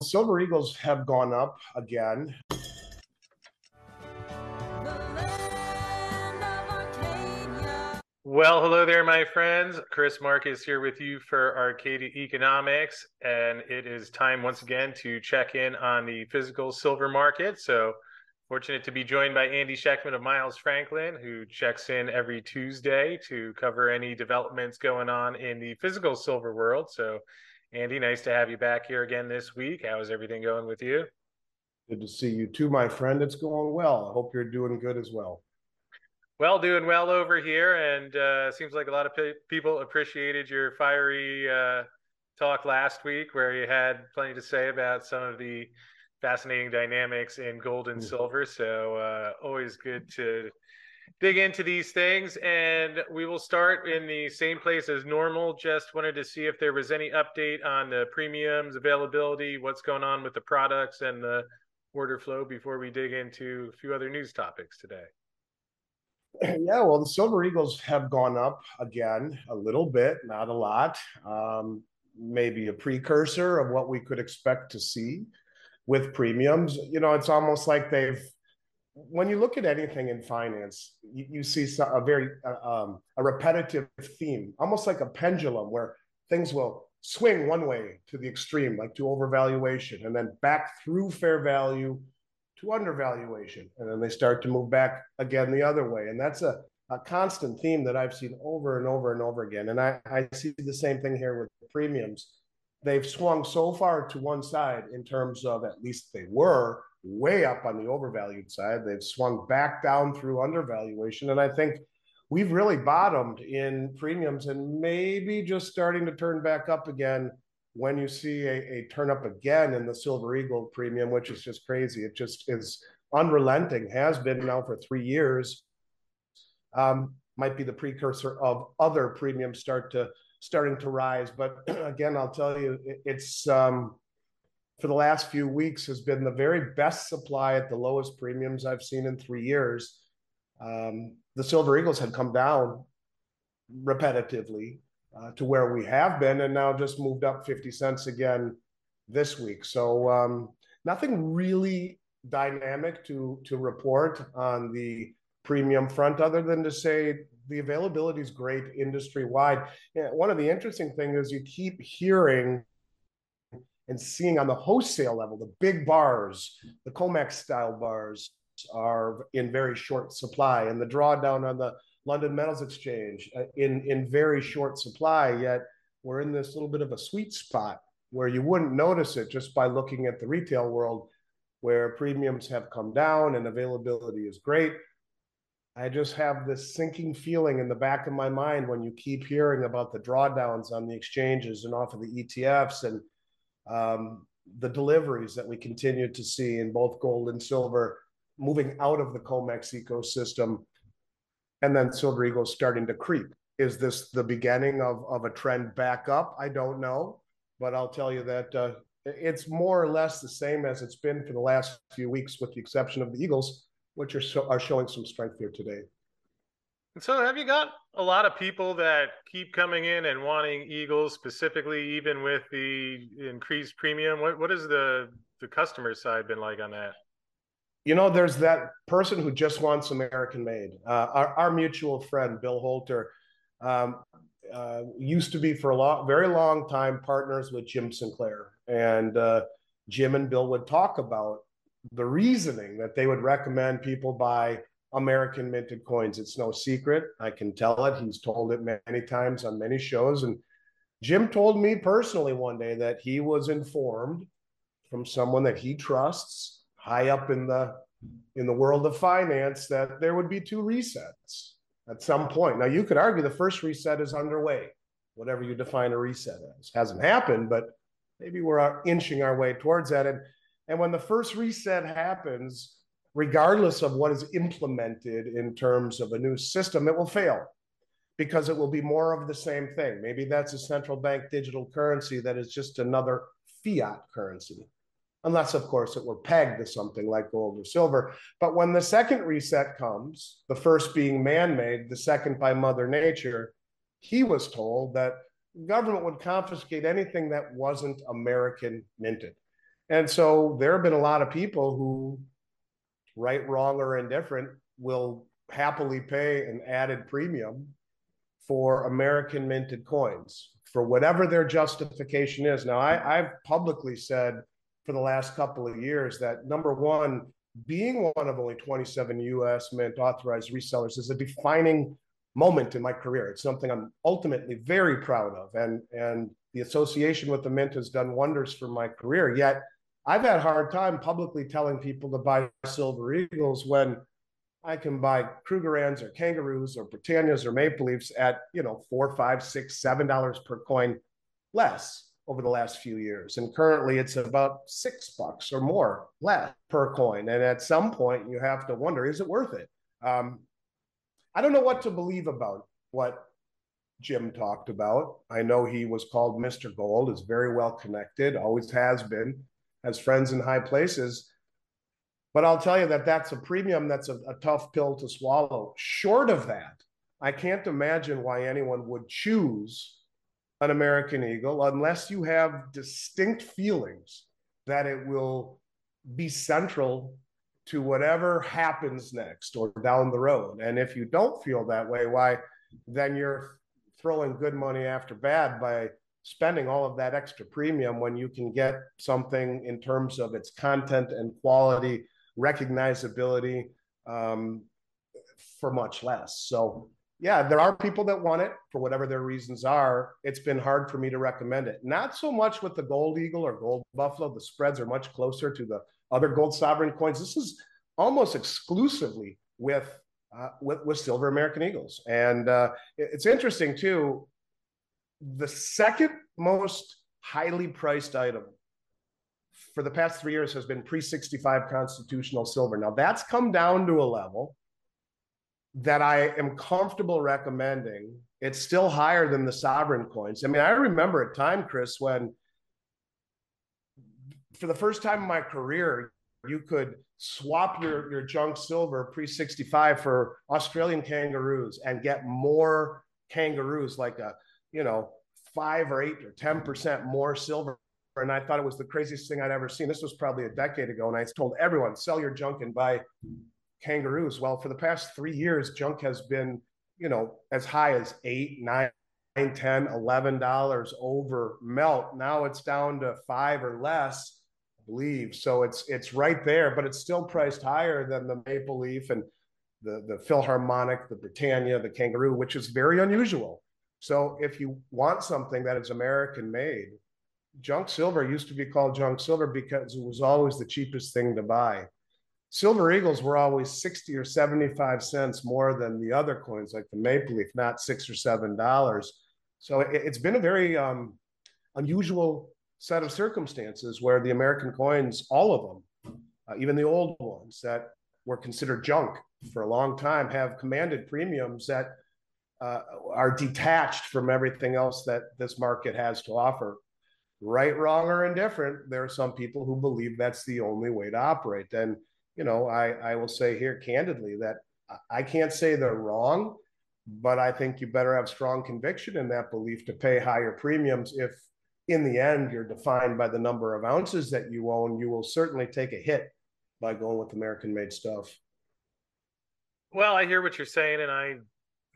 Silver Eagles have gone up again. Well, hello there, my friends. Chris Marcus here with you for Arcadia Economics, and it is time once again to check in on the physical silver market. So, fortunate to be joined by Andy Schectman of Miles Franklin, who checks in every Tuesday to cover any developments going on in the physical silver world. So, Andy, nice to have you back here again this week. How is everything going with you? Good to see you too, my friend. It's going well. I hope you're doing good as well. Well, doing well over here, and uh, seems like a lot of pe- people appreciated your fiery uh, talk last week, where you had plenty to say about some of the fascinating dynamics in gold and mm. silver. So, uh, always good to dig into these things. And we will start in the same place as normal. Just wanted to see if there was any update on the premiums, availability, what's going on with the products, and the order flow before we dig into a few other news topics today. Yeah, well, the Silver Eagles have gone up again a little bit, not a lot. Um, maybe a precursor of what we could expect to see with premiums. You know, it's almost like they've, when you look at anything in finance, you, you see a very uh, um, a repetitive theme, almost like a pendulum, where things will swing one way to the extreme, like to overvaluation, and then back through fair value to undervaluation. And then they start to move back again the other way. And that's a, a constant theme that I've seen over and over and over again. And I, I see the same thing here with premiums. They've swung so far to one side in terms of, at least they were way up on the overvalued side. They've swung back down through undervaluation. And I think we've really bottomed in premiums and maybe just starting to turn back up again when you see a, a turn up again in the Silver Eagle premium, which is just crazy. It just is unrelenting, has been now for three years. Um, might be the precursor of other premiums start to starting to rise. But again, I'll tell you, it's um, for the last few weeks has been the very best supply at the lowest premiums I've seen in three years. Um, the Silver Eagles had come down repetitively uh, to where we have been, and now just moved up 50 cents again this week. So um, nothing really dynamic to to report on the premium front, other than to say the availability is great industry wide. One of the interesting things is you keep hearing and seeing on the wholesale level, the big bars, the COMEX style bars are in very short supply, and the drawdown on the London Metals Exchange uh, in in very short supply. Yet we're in this little bit of a sweet spot where you wouldn't notice it just by looking at the retail world, where premiums have come down and availability is great. I just have this sinking feeling in the back of my mind when you keep hearing about the drawdowns on the exchanges and off of the ETFs and um, the deliveries that we continue to see in both gold and silver moving out of the COMEX ecosystem and then Silver Eagle starting to creep. Is this the beginning of, of a trend back up? I don't know, but I'll tell you that uh, it's more or less the same as it's been for the last few weeks, with the exception of the Eagles, which are so, are showing some strength here today. So, have you got a lot of people that keep coming in and wanting Eagles specifically, even with the increased premium? What what has the the customer side been like on that? you know, there's that person who just wants American made. Uh, our, our, mutual friend, Bill Holter, um, uh, used to be for a long, very long time partners with Jim Sinclair. And uh, Jim and Bill would talk about the reasoning that they would recommend people buy American minted coins. It's no secret. I can tell it. He's told it many times on many shows. And Jim told me personally one day that he was informed from someone that he trusts high up in the in the world of finance that there would be two resets at some point. Now you could argue the first reset is underway, whatever you define a reset as. Hasn't happened, but maybe we're inching our way towards that. And and when the first reset happens, regardless of what is implemented in terms of a new system, it will fail because it will be more of the same thing. Maybe that's a central bank digital currency that is just another fiat currency unless, of course, it were pegged to something like gold or silver. But when the second reset comes, the first being man made, the second by Mother Nature, he was told that government would confiscate anything that wasn't American minted. And so there have been a lot of people who, right, wrong, or indifferent, will happily pay an added premium for American minted coins for whatever their justification is. Now, I, I've publicly said for the last couple of years that number one, being one of only 27 US mint authorized resellers is a defining moment in my career. It's something I'm ultimately very proud of. And, and the association with the mint has done wonders for my career. Yet I've had a hard time publicly telling people to buy Silver Eagles when I can buy Krugerrands or Kangaroos or Britannias or Maple Leafs at, you know, four, five, six, seven dollars per coin less over the last few years. And currently it's about six bucks or more less per coin. And at some point you have to wonder, is it worth it? Um, I don't know what to believe about what Jim talked about. I know he was called Mr. Gold, is very well connected, always has been, has friends in high places. But I'll tell you that that's a premium that's a, a tough pill to swallow. Short of that, I can't imagine why anyone would choose an American Eagle unless you have distinct feelings that it will be central to whatever happens next or down the road. And if you don't feel that way, why then you're throwing good money after bad by spending all of that extra premium when you can get something in terms of its content and quality recognizability um, for much less. So yeah, there are people that want it for whatever their reasons are. It's been hard for me to recommend it. Not so much with the gold eagle or gold buffalo. The spreads are much closer to the other gold sovereign coins. This is almost exclusively with uh, with, with silver American Eagles, and uh, it's interesting too. The second most highly priced item for the past three years has been pre 65 constitutional silver. Now that's come down to a level that I am comfortable recommending. It's still higher than the sovereign coins. I mean, I remember a time, Chris, when for the first time in my career, you could swap your, your junk silver pre 65 for Australian kangaroos and get more kangaroos, like a, you know, five or eight or 10% more silver and I thought it was the craziest thing I'd ever seen. This was probably a decade ago, and I told everyone, sell your junk and buy kangaroos. Well, for the past three years, junk has been, you know, as high as eight, nine, ten, eleven dollars over melt. Now it's down to five or less, I believe. So it's it's right there, but it's still priced higher than the maple leaf and the the Philharmonic, the Britannia, the kangaroo, which is very unusual. So if you want something that is American made, junk silver used to be called junk silver because it was always the cheapest thing to buy. Silver Eagles were always 60 or 75 cents more than the other coins, like the Maple Leaf, not six or seven dollars. So it, has been a very um, unusual set of circumstances where the American coins, all of them, uh, even the old ones that were considered junk for a long time, have commanded premiums that uh, are detached from everything else that this market has to offer. Right, wrong, or indifferent, there are some people who believe that's the only way to operate. And, you know, I, I will say here candidly that I can't say they're wrong, but I think you better have strong conviction in that belief to pay higher premiums if in the end you're defined by the number of ounces that you own. You will certainly take a hit by going with american made stuff. Well i hear what you're saying and i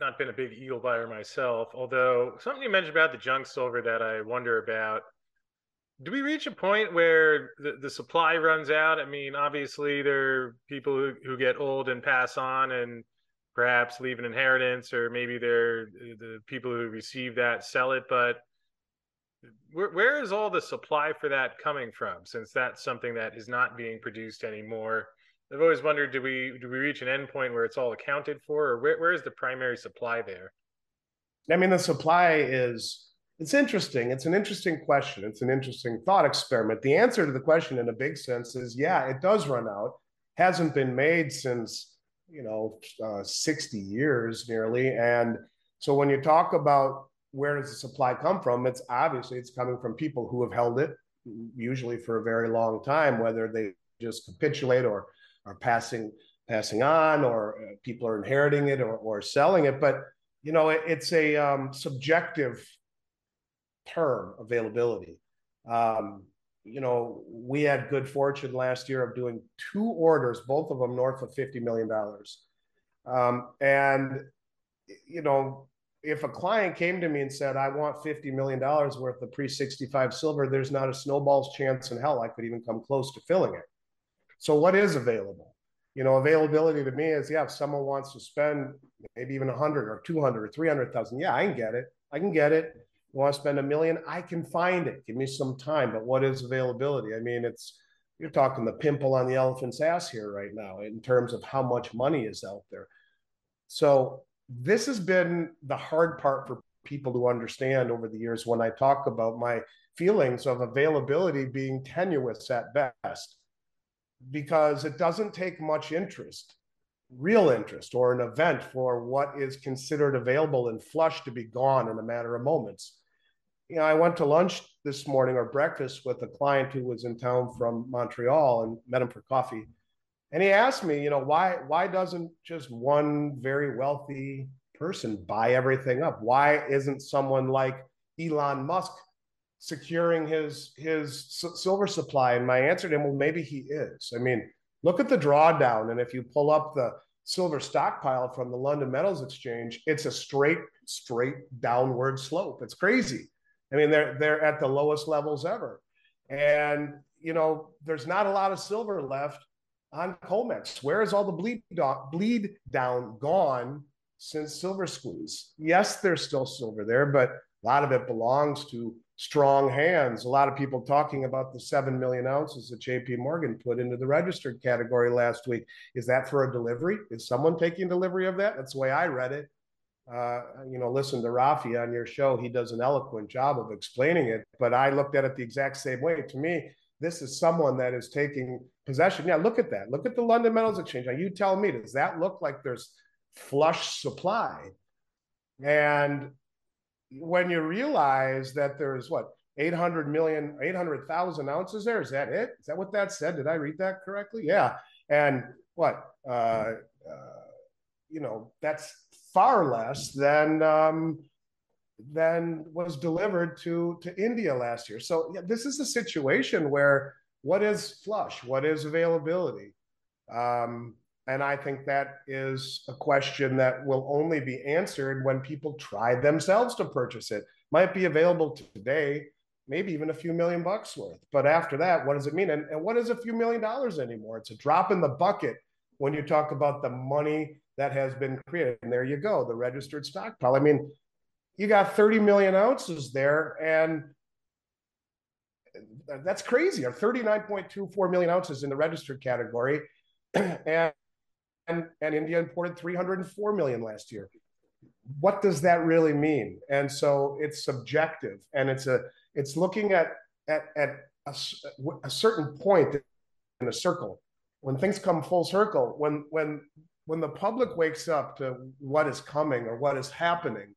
not been a big eagle buyer myself although something you mentioned about the junk silver that i wonder about do we reach a point where the, the supply runs out? I mean, obviously there are people who, who get old and pass on and perhaps leave an inheritance, or maybe they're the people who receive that sell it. But where, where is all the supply for that coming from? Since that's something that is not being produced anymore. I've always wondered, do we do we reach an endpoint where it's all accounted for, or where, where is the primary supply there? I mean, the supply is it's interesting. It's an interesting question. It's an interesting thought experiment. The answer to the question, in a big sense, is yeah, it does run out. Hasn't been made since you know uh, 60 years nearly. And so when you talk about where does the supply come from, it's obviously it's coming from people who have held it, usually for a very long time, whether they just capitulate or are passing passing on, or uh, people are inheriting it or, or selling it. But you know, it, it's a um, subjective term availability. Um, you know, we had good fortune last year of doing two orders, both of them north of $50 million. Um, and, you know, if a client came to me and said, I want $50 million worth of pre 65 silver, there's not a snowball's chance in hell I could even come close to filling it. So, what is available? You know, availability to me is yeah, if someone wants to spend maybe even 100 or 200 or 300,000, yeah, I can get it. I can get it. You want to spend a million? I can find it. Give me some time. But what is availability? I mean, it's you're talking the pimple on the elephant's ass here right now in terms of how much money is out there. So this has been the hard part for people to understand over the years when I talk about my feelings of availability being tenuous at best, because it doesn't take much interest, real interest, or an event for what is considered available and flush to be gone in a matter of moments. You know, I went to lunch this morning or breakfast with a client who was in town from Montreal and met him for coffee and he asked me, you know, why why doesn't just one very wealthy person buy everything up? Why isn't someone like Elon Musk securing his his silver supply? And my answer to him, well, maybe he is. I mean, look at the drawdown, and if you pull up the silver stockpile from the London Metals Exchange, it's a straight straight downward slope. It's crazy. I mean, they're they're at the lowest levels ever, and you know, there's not a lot of silver left on COMEX. Where is all the bleed, bleed down gone since Silver Squeeze? Yes, there's still silver there, but a lot of it belongs to strong hands. A lot of people talking about the 7 million ounces that JP Morgan put into the registered category last week. Is that for a delivery? Is someone taking delivery of that? That's the way I read it. Uh, you know, listen to Rafi on your show. He does an eloquent job of explaining it, but I looked at it the exact same way. To me, this is someone that is taking possession. Yeah, look at that. Look at the London Metals Exchange. Now, you tell me, does that look like there's flush supply? And when you realize that there's what 800 million, 800,000 ounces there, is that it? Is that what that said? Did I read that correctly? Yeah. And what, uh, uh, you know, that's far less than um, than was delivered to to India last year. So yeah, this is a situation where what is flush? What is availability? Um, and I think that is a question that will only be answered when people try themselves to purchase it. Might be available today, maybe even a few million bucks worth. But after that, what does it mean? And, and what is a few million dollars anymore? It's a drop in the bucket when you talk about the money that has been created. And there you go, the registered stockpile. I mean, you got 30 million ounces there, and that's crazy. Or 39.24 million ounces in the registered category, and and and India imported 304 million last year. What does that really mean? And so it's subjective, and it's a it's looking at at at a, a certain point in a circle. When things come full circle, when when when the public wakes up to what is coming or what is happening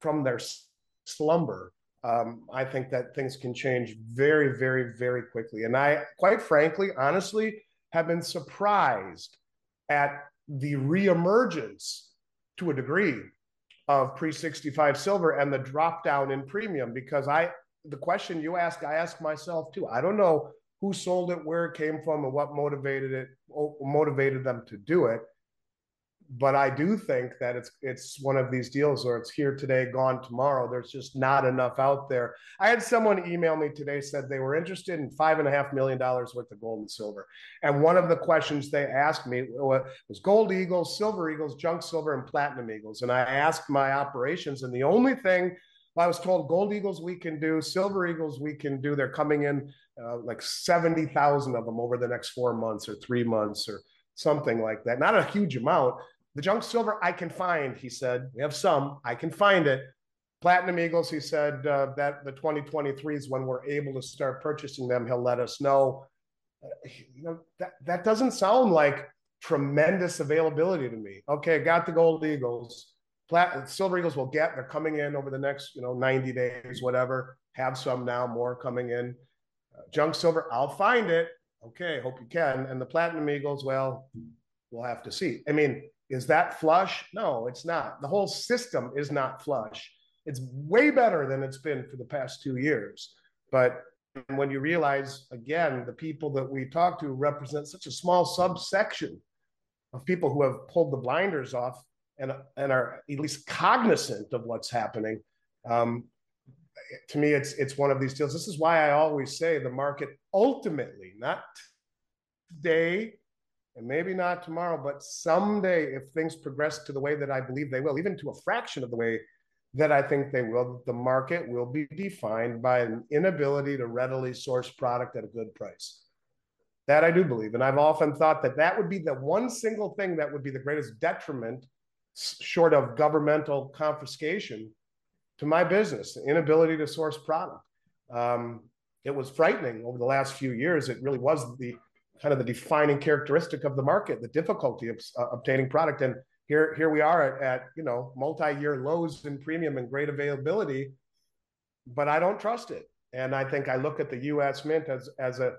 from their slumber, um, I think that things can change very, very, very quickly. And I, quite frankly, honestly, have been surprised at the reemergence to a degree of pre 65 silver and the drop down in premium because I, the question you ask, I ask myself too. I don't know who sold it, where it came from, and what motivated it, motivated them to do it but I do think that it's it's one of these deals where it's here today, gone tomorrow. There's just not enough out there. I had someone email me today said they were interested in five and a half million dollars worth of gold and silver, and one of the questions they asked me was gold eagles, silver eagles, junk silver, and platinum eagles. And I asked my operations, and the only thing I was told gold eagles we can do, silver eagles we can do. They're coming in uh, like seventy thousand of them over the next four months or three months or something like that. Not a huge amount, the junk silver I can find, he said. We have some. I can find it. Platinum Eagles, he said uh, that the 2023 is when we're able to start purchasing them. He'll let us know. Uh, you know that that doesn't sound like tremendous availability to me. Okay, got the gold Eagles. Plat- silver Eagles will get. They're coming in over the next you know 90 days, whatever. Have some now, more coming in. Uh, junk silver, I'll find it. Okay, hope you can. And the Platinum Eagles, well, we'll have to see. I mean, is that flush? No, it's not. The whole system is not flush. It's way better than it's been for the past two years. But when you realize, again, the people that we talk to represent such a small subsection of people who have pulled the blinders off and, and are at least cognizant of what's happening. Um, to me, it's it's one of these deals. This is why I always say the market ultimately, not today, and maybe not tomorrow, but someday, if things progress to the way that I believe they will, even to a fraction of the way that I think they will, the market will be defined by an inability to readily source product at a good price. That I do believe. And I've often thought that that would be the one single thing that would be the greatest detriment, short of governmental confiscation, to my business the inability to source product. Um, it was frightening over the last few years. It really was the kind of the defining characteristic of the market, the difficulty of uh, obtaining product. And here, here we are at, at you know multi-year lows in premium and great availability, but I don't trust it. And I think I look at the U.S. Mint as as a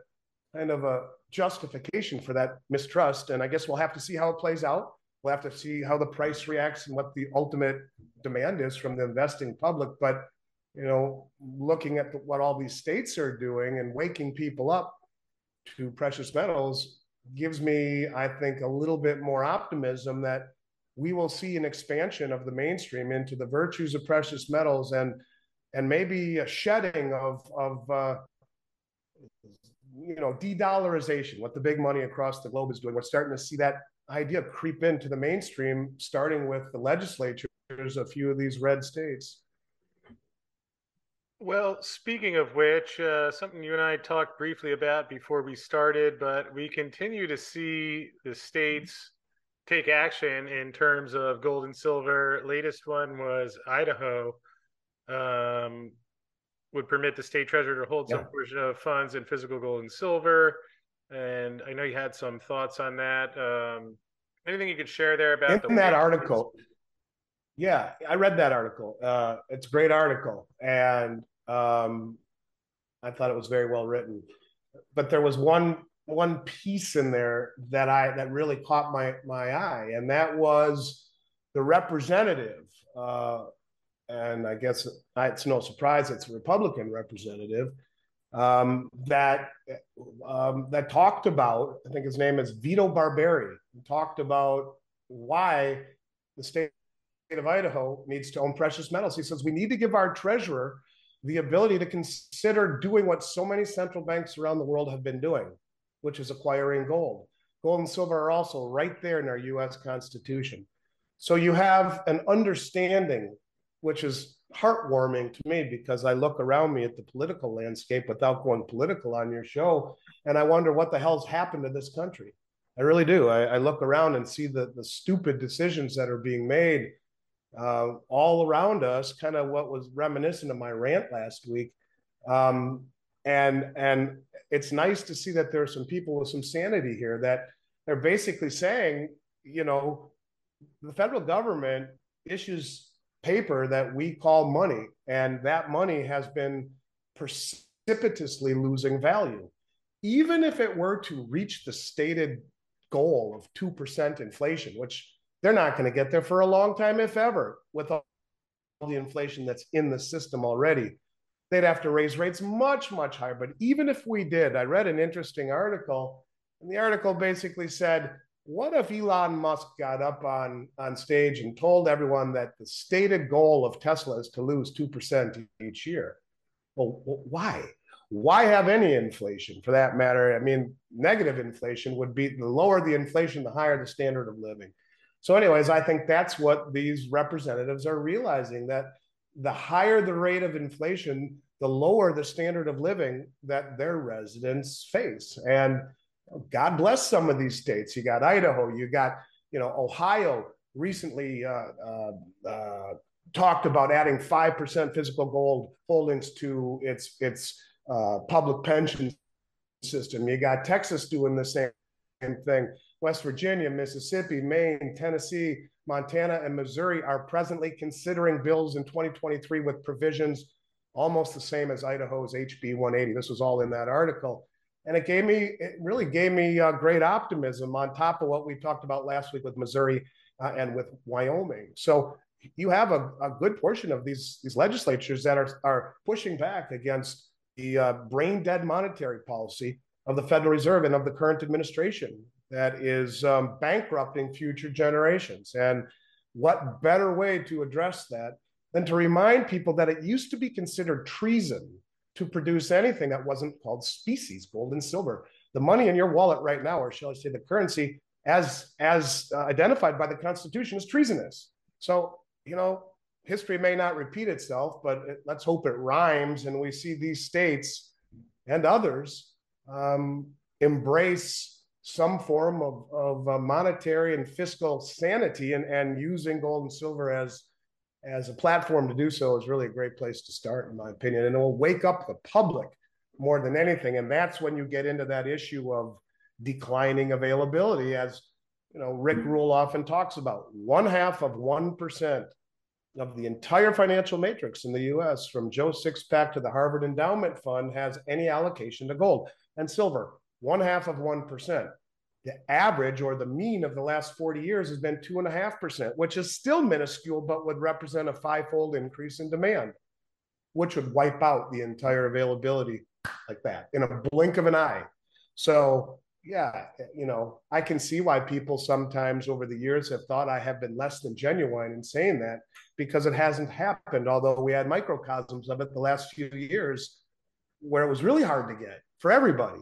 kind of a justification for that mistrust. And I guess we'll have to see how it plays out. We'll have to see how the price reacts and what the ultimate demand is from the investing public. But you know, looking at what all these states are doing and waking people up to precious metals gives me, I think, a little bit more optimism that we will see an expansion of the mainstream into the virtues of precious metals and and maybe a shedding of of uh, you know de-dollarization what the big money across the globe is doing. We're starting to see that idea creep into the mainstream starting with the legislatures a few of these red states well, speaking of which, uh, something you and I talked briefly about before we started, but we continue to see the states take action in terms of gold and silver. Latest one was Idaho um, would permit the state treasurer to hold yeah. some portion of funds in physical gold and silver. And I know you had some thoughts on that. Um, anything you could share there about in that article? Yeah, I read that article. Uh, it's a great article, and um, I thought it was very well written. But there was one one piece in there that I that really caught my my eye, and that was the representative. Uh, and I guess it's no surprise it's a Republican representative um, that um, that talked about. I think his name is Vito Barbieri. Talked about why the state of Idaho needs to own precious metals. He says we need to give our treasurer the ability to consider doing what so many central banks around the world have been doing, which is acquiring gold. Gold and silver are also right there in our US Constitution. So you have an understanding, which is heartwarming to me because I look around me at the political landscape without going political on your show, and I wonder what the hell's happened to this country. I really do. I, I look around and see the, the stupid decisions that are being made uh, all around us, kind of what was reminiscent of my rant last week. Um, and and it's nice to see that there are some people with some sanity here that they're basically saying, you know, the federal government issues paper that we call money, and that money has been precipitously losing value. Even if it were to reach the stated goal of 2% inflation, which they're not going to get there for a long time, if ever, with all the inflation that's in the system already. They'd have to raise rates much, much higher. But even if we did, I read an interesting article, and the article basically said, what if Elon Musk got up on, on stage and told everyone that the stated goal of Tesla is to lose 2% each year? Well, why? Why have any inflation for that matter? I mean, negative inflation would be the lower the inflation, the higher the standard of living. So, anyways, I think that's what these representatives are realizing that the higher the rate of inflation, the lower the standard of living that their residents face. And God bless some of these states. You got Idaho, you got, you know, Ohio recently uh, uh, uh, talked about adding 5% physical gold holdings to its, its uh, public pension system. You got Texas doing the same thing. West Virginia, Mississippi, Maine, Tennessee, Montana, and Missouri are presently considering bills in 2023 with provisions almost the same as Idaho's HB 180. This was all in that article. And it gave me, it really gave me uh, great optimism on top of what we talked about last week with Missouri uh, and with Wyoming. So you have a, a good portion of these, these legislatures that are, are pushing back against the uh, brain dead monetary policy of the Federal Reserve and of the current administration that is um, bankrupting future generations. And what better way to address that than to remind people that it used to be considered treason to produce anything that wasn't called species, gold and silver. The money in your wallet right now, or shall I say the currency, as as uh, identified by the Constitution, is treasonous. So you know, history may not repeat itself, but it, let's hope it rhymes, and we see these states and others um, embrace some form of, of uh, monetary and fiscal sanity, and and using gold and silver as as a platform to do so is really a great place to start, in my opinion. And it will wake up the public more than anything. And that's when you get into that issue of declining availability, as you know, Rick Rule often talks about. One half of one percent of the entire financial matrix in the US, from Joe Sixpack to the Harvard Endowment Fund, has any allocation to gold and silver. One half of one percent the average or the mean of the last 40 years has been 2.5%, which is still minuscule, but would represent a fivefold increase in demand, which would wipe out the entire availability like that in a blink of an eye. So, yeah, you know, I can see why people sometimes over the years have thought I have been less than genuine in saying that because it hasn't happened. Although we had microcosms of it the last few years where it was really hard to get for everybody.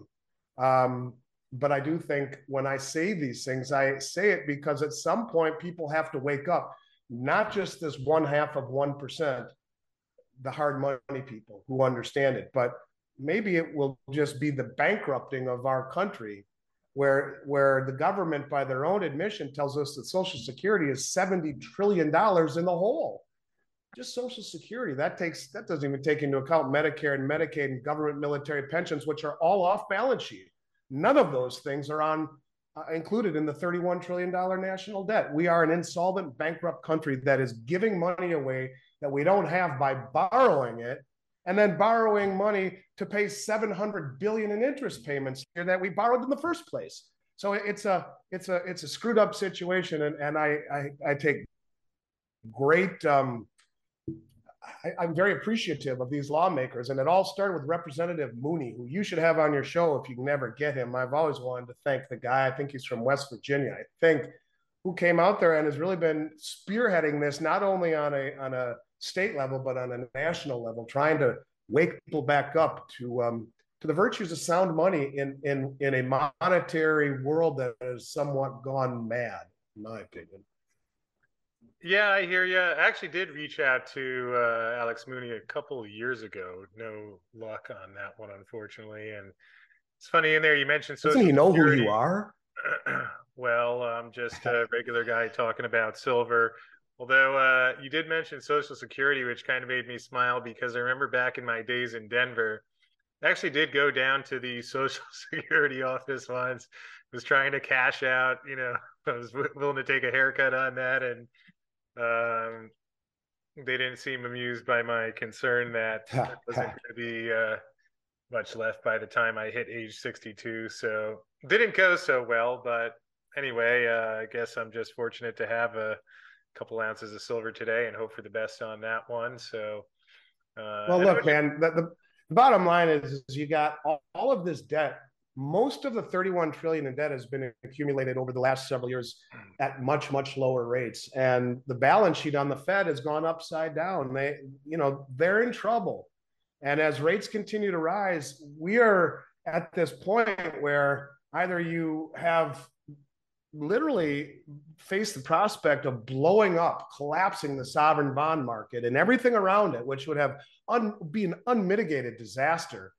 Um, but I do think when I say these things, I say it because at some point people have to wake up, not just this one half of 1%, the hard money people who understand it, but maybe it will just be the bankrupting of our country where where the government by their own admission tells us that social security is 70 trillion dollars in the hole just social security that takes that doesn't even take into account medicare and medicaid and government military pensions which are all off balance sheet None of those things are on uh, included in the $31 trillion national debt. We are an insolvent, bankrupt country that is giving money away that we don't have by borrowing it and then borrowing money to pay 700 billion in interest payments that we borrowed in the first place. So it's a it's a it's a screwed up situation, and and I I, I take great um, I, am very appreciative of these lawmakers. And it all started with Representative Mooney, who you should have on your show if you can never get him. I've always wanted to thank the guy. I think he's from West Virginia. I think who came out there and has really been spearheading this not only on a on a state level but on a national level, trying to wake people back up to um, to the virtues of sound money in in in a monetary world that has somewhat gone mad, in my opinion. Yeah, I hear you. I actually did reach out to uh, Alex Mooney a couple years ago. No luck on that one, unfortunately. And it's funny in there you mentioned. Doesn't he know who you are? well, I'm just a regular guy talking about silver. Although uh, you did mention Social Security, which kind of made me smile because I remember back in my days in Denver, I actually did go down to the Social Security office once. Was trying to cash out. You know, I was willing to take a haircut on that, and um, they didn't seem amused by my concern that there wasn't going to be uh, much left by the time I hit age 62. So didn't go so well, but anyway, uh, I guess I'm just fortunate to have a couple ounces of silver today and hope for the best on that one. So, uh, well, look, man, the, the, bottom line is, is you got all, all of this debt most of the 31 trillion in debt has been accumulated over the last several years at much much lower rates. And the balance sheet on the fed has gone upside down. They you know they're in trouble. And as rates continue to rise we are at this point where either you have literally faced the prospect of blowing up collapsing the sovereign bond market and everything around it which would have un, be an unmitigated disaster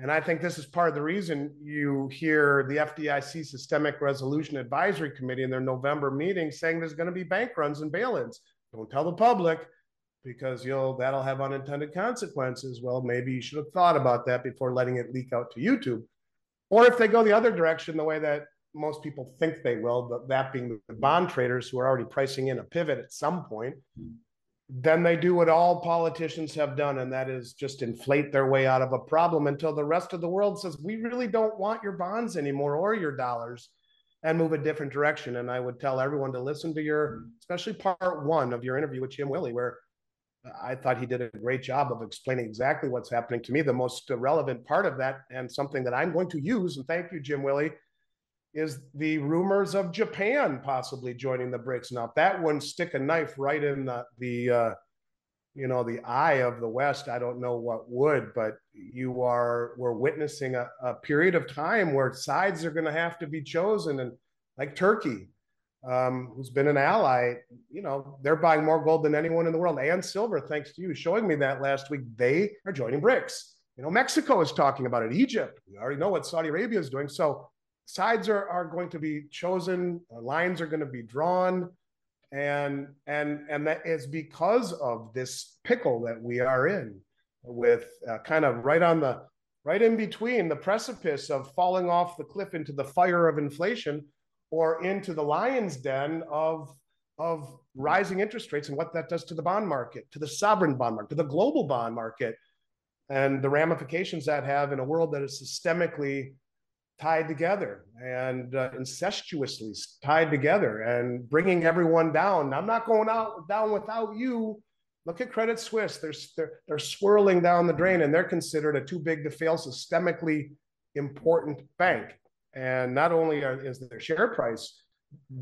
and I think this is part of the reason you hear the FDIC Systemic Resolution Advisory Committee in their November meeting saying there's going to be bank runs and bail-ins. Don't tell the public because you'll that'll have unintended consequences. Well, maybe you should have thought about that before letting it leak out to YouTube. Or if they go the other direction, the way that most people think they will, that being the bond traders who are already pricing in a pivot at some point, then they do what all politicians have done, and that is just inflate their way out of a problem until the rest of the world says, we really don't want your bonds anymore or your dollars and move a different direction. And I would tell everyone to listen to your, especially part one of your interview with Jim Willie, where I thought he did a great job of explaining exactly what's happening to me. The most relevant part of that, and something that I'm going to use, and thank you, Jim Willie, is the rumors of Japan possibly joining the BRICS. Now, that wouldn't stick a knife right in the the uh, you know the eye of the West, I don't know what would. But you are we're witnessing a, a period of time where sides are going to have to be chosen, and like Turkey, um, who's been an ally, you know, they're buying more gold than anyone in the world and silver, thanks to you showing me that last week. They are joining BRICS. You know, Mexico is talking about it. Egypt, we already know what Saudi Arabia is doing. So sides are, are going to be chosen, uh, lines are going to be drawn, and and and that is because of this pickle that we are in, with uh, kind of right on the right in between the precipice of falling off the cliff into the fire of inflation, or into the lion's den of of rising interest rates and what that does to the bond market, to the sovereign bond market, to the global bond market, and the ramifications that have in a world that is systemically tied together and uh, incestuously tied together and bringing everyone down. I'm not going out down without you. Look at Credit Suisse. They're, they're, they're swirling down the drain and they're considered a too big to fail systemically important bank. And not only are, is their share price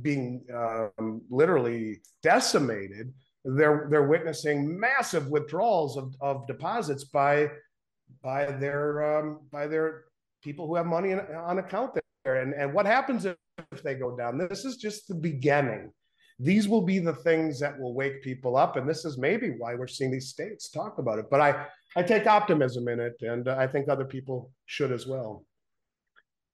being um, literally decimated, they're, they're witnessing massive withdrawals of, of deposits by by their um, by their people who have money in, on account there. And, and what happens if, they go down? This is just the beginning. These will be the things that will wake people up. And this is maybe why we're seeing these states talk about it. But I, I take optimism in it. And I think other people should as well.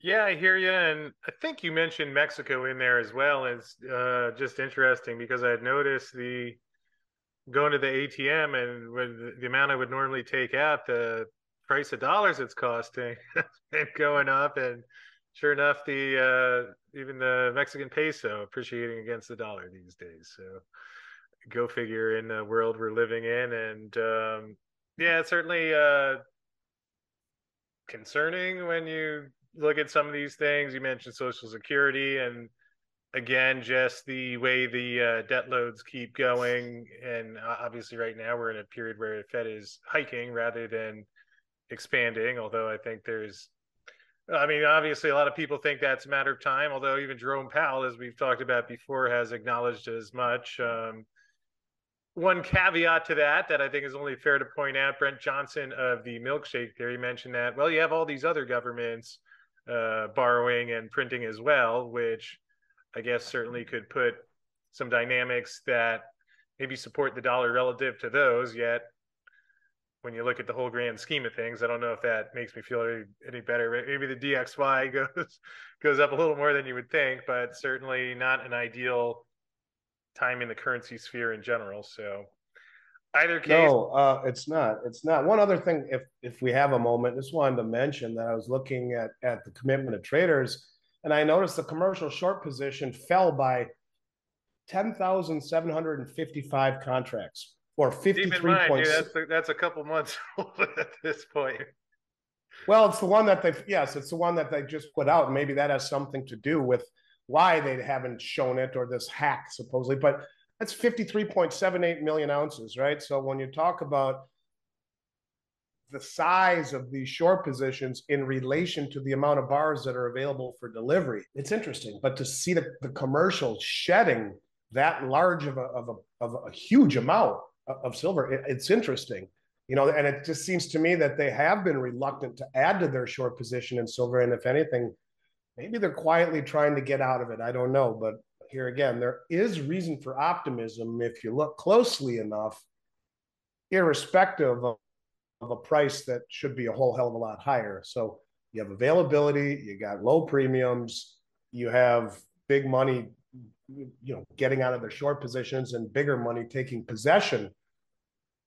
Yeah, I hear you, and I think you mentioned Mexico in there as well. It's uh, just interesting because I had noticed the going to the ATM and the amount I would normally take out, the price of dollars it's costing and going up, and sure enough, the uh, even the Mexican peso appreciating against the dollar these days. So go figure in the world we're living in, and um, yeah, it's certainly uh, concerning when you look at some of these things. You mentioned Social Security and again just the way the uh, debt loads keep going and obviously right now we're in a period where the fed is hiking rather than expanding, although I think there's I mean, obviously, a lot of people think that's a matter of time. Although even Jerome Powell, as we've talked about before, has acknowledged as much. Um, one caveat to that, that I think is only fair to point out, Brent Johnson of the milkshake theory mentioned that. Well, you have all these other governments uh, borrowing and printing as well, which I guess certainly could put some dynamics that maybe support the dollar relative to those. Yet when you look at the whole grand scheme of things. I don't know if that makes me feel any, any better. Maybe the DXY goes goes up a little more than you would think, but certainly not an ideal time in the currency sphere in general. So either case, no, uh, it's not. It's not. One other thing, if if we have a moment, just wanted to mention that I was looking at at the commitment of traders, and I noticed the commercial short position fell by ten thousand seven hundred and fifty five contracts or 53 points. That's a, that's a couple months old at this point. Well, it's the one that they yes, it's the one that they just put out. Maybe that has something to do with why they haven't shown it or this hack supposedly. But that's 53.78 million ounces, right? So when you talk about the size of these short positions in relation to the amount of bars that are available for delivery, it's interesting. But to see the, the commercial shedding that large of a, of a, of a huge amount of silver. It, it's interesting, you know, and it just seems to me that they have been reluctant to add to their short position in silver. And if anything, maybe they're quietly trying to get out of it. I don't know. But here again, there is reason for optimism if you look closely enough, irrespective of, of a price that should be a whole hell of a lot higher. So you have availability, you got low premiums, you have big money you know getting out of their short positions and bigger money taking possession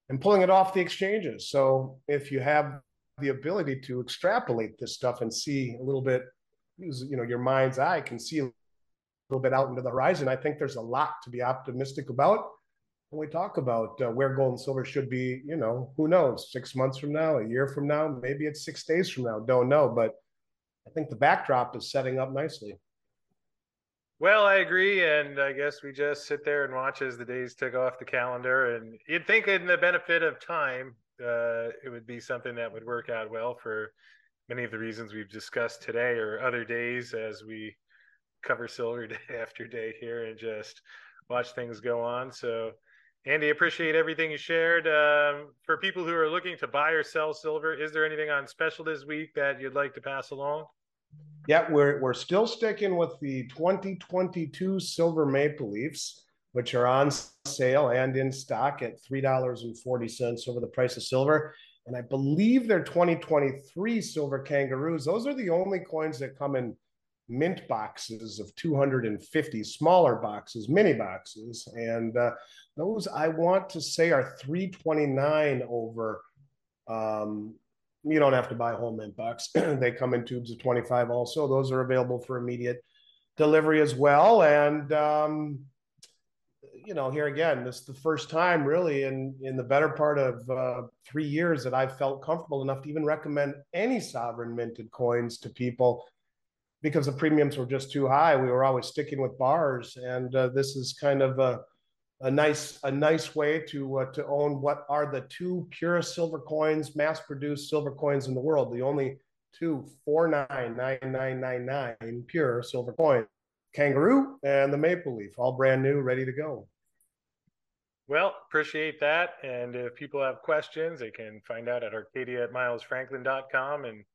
and pulling it off the exchanges. So if you have the ability to extrapolate this stuff and see a little bit you know your mind's eye can see a little bit out into the horizon i think there's a lot to be optimistic about when we talk about uh, where gold and silver should be you know who knows six months from now a year from now maybe it's six days from now don't know but i think the backdrop is setting up nicely Well, I agree, and I guess we just sit there and watch as the days tick off the calendar. And you'd think, in the benefit of time, uh, it would be something that would work out well for many of the reasons we've discussed today, or other days as we cover silver day after day here and just watch things go on. So, Andy, appreciate everything you shared. Um, for people who are looking to buy or sell silver, is there anything on special this week that you'd like to pass along? Yeah, we're we're still sticking with the 2022 silver maple leafs, which are on sale and in stock at three dollars and forty cents over the price of silver. And I believe they're 2023 silver kangaroos. Those are the only coins that come in mint boxes of 250 smaller boxes, mini boxes, and uh, those I want to say are 329 over um, you don't have to buy whole mint box. they come in tubes of 25 also. Those are available for immediate delivery as well. And, um, you know, here again, this is the first time really in, in the better part of uh, three years that I've felt comfortable enough to even recommend any sovereign minted coins to people because the premiums were just too high. We were always sticking with bars. And uh, this is kind of a, a nice a nice way to uh, to own what are the two purest silver coins, mass produced silver coins in the world. The only two four nine nine nine nine nine pure silver coin, kangaroo and the maple leaf, all brand new, ready to go. Well, appreciate that. And if people have questions, they can find out at arcadia at milesfranklin.com. And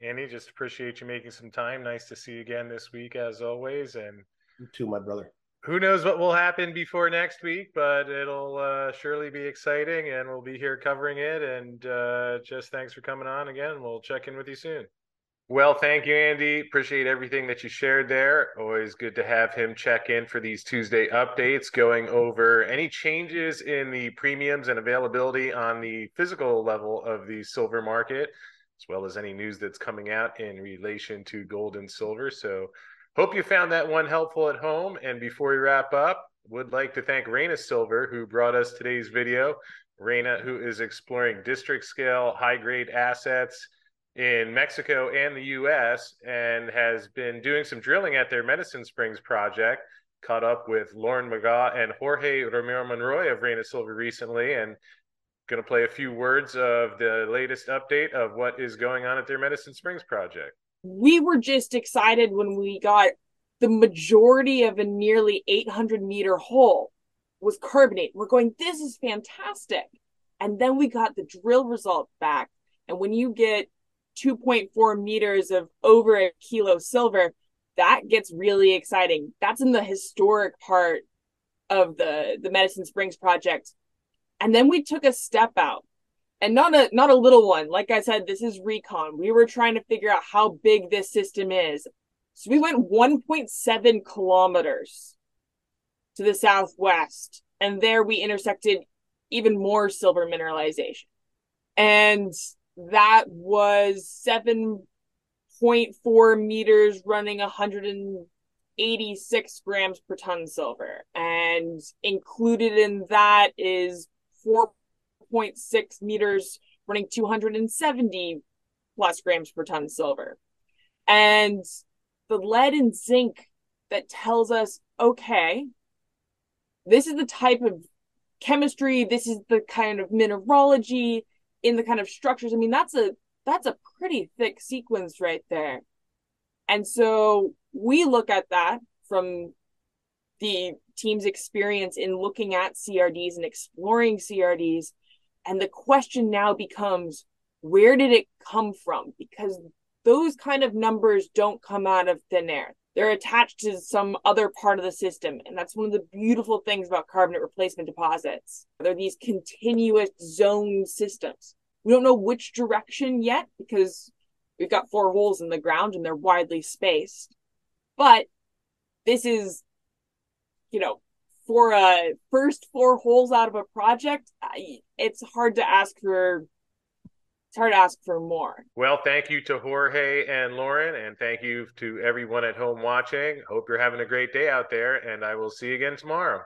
Andy, just appreciate you making some time. Nice to see you again this week, as always. And you too, my brother who knows what will happen before next week, but it'll uh, surely be exciting, and we'll be here covering it. And uh, just thanks for coming on again. We'll check in with you soon. Well, thank you, Andy. Appreciate everything that you shared there. Always good to have him check in for these Tuesday updates, going over any changes in the premiums and availability on the physical level of the silver market, as well as any news that's coming out in relation to gold and silver. So, Hope you found that one helpful at home. And before we wrap up, would like to thank Reyna Silver, who brought us today's video. Reyna, who is exploring district scale, high grade assets in Mexico and the US, and has been doing some drilling at their Medicine Springs project. Caught up with Lauren McGaw and Jorge Ramiro Monroy of Reyna Silver recently, and going to play a few words of the latest update of what is going on at their Medicine Springs project we were just excited when we got the majority of a nearly 800 meter hole was carbonate. We're going, this is fantastic. And then we got the drill result back. And when you get 2.4 meters of over a kilo silver, that gets really exciting. That's in the historic part of the, the Medicine Springs project. And then we took a step out and not a not a little one. Like I said, this is recon. We were trying to figure out how big this system is. So we went 1.7 kilometers to the southwest, and there we intersected even more silver mineralization. And that was 7.4 meters running 186 grams per ton silver. And included in that is 4 6.6 meters running 270 plus grams per ton silver. And the lead and zinc that tells us, okay, this is the type of chemistry, this is the kind of mineralogy in the kind of structures. I mean, that's a that's a pretty thick sequence right there. And so we look at that from the team's experience in looking at CRDs and exploring CRDs and the question now becomes where did it come from? Because those kind of numbers don't come out of thin air. They're attached to some other part of the system. And that's one of the beautiful things about carbonate replacement deposits. They're these continuous zone systems. We don't know which direction yet because we've got four holes in the ground and they're widely spaced. But this is, you know, for a first four holes out of a project, it's hard to ask for it's hard to ask for more. Well, thank you to Jorge and Lauren, and thank you to everyone at home watching. Hope you're having a great day out there, and I will see you again tomorrow.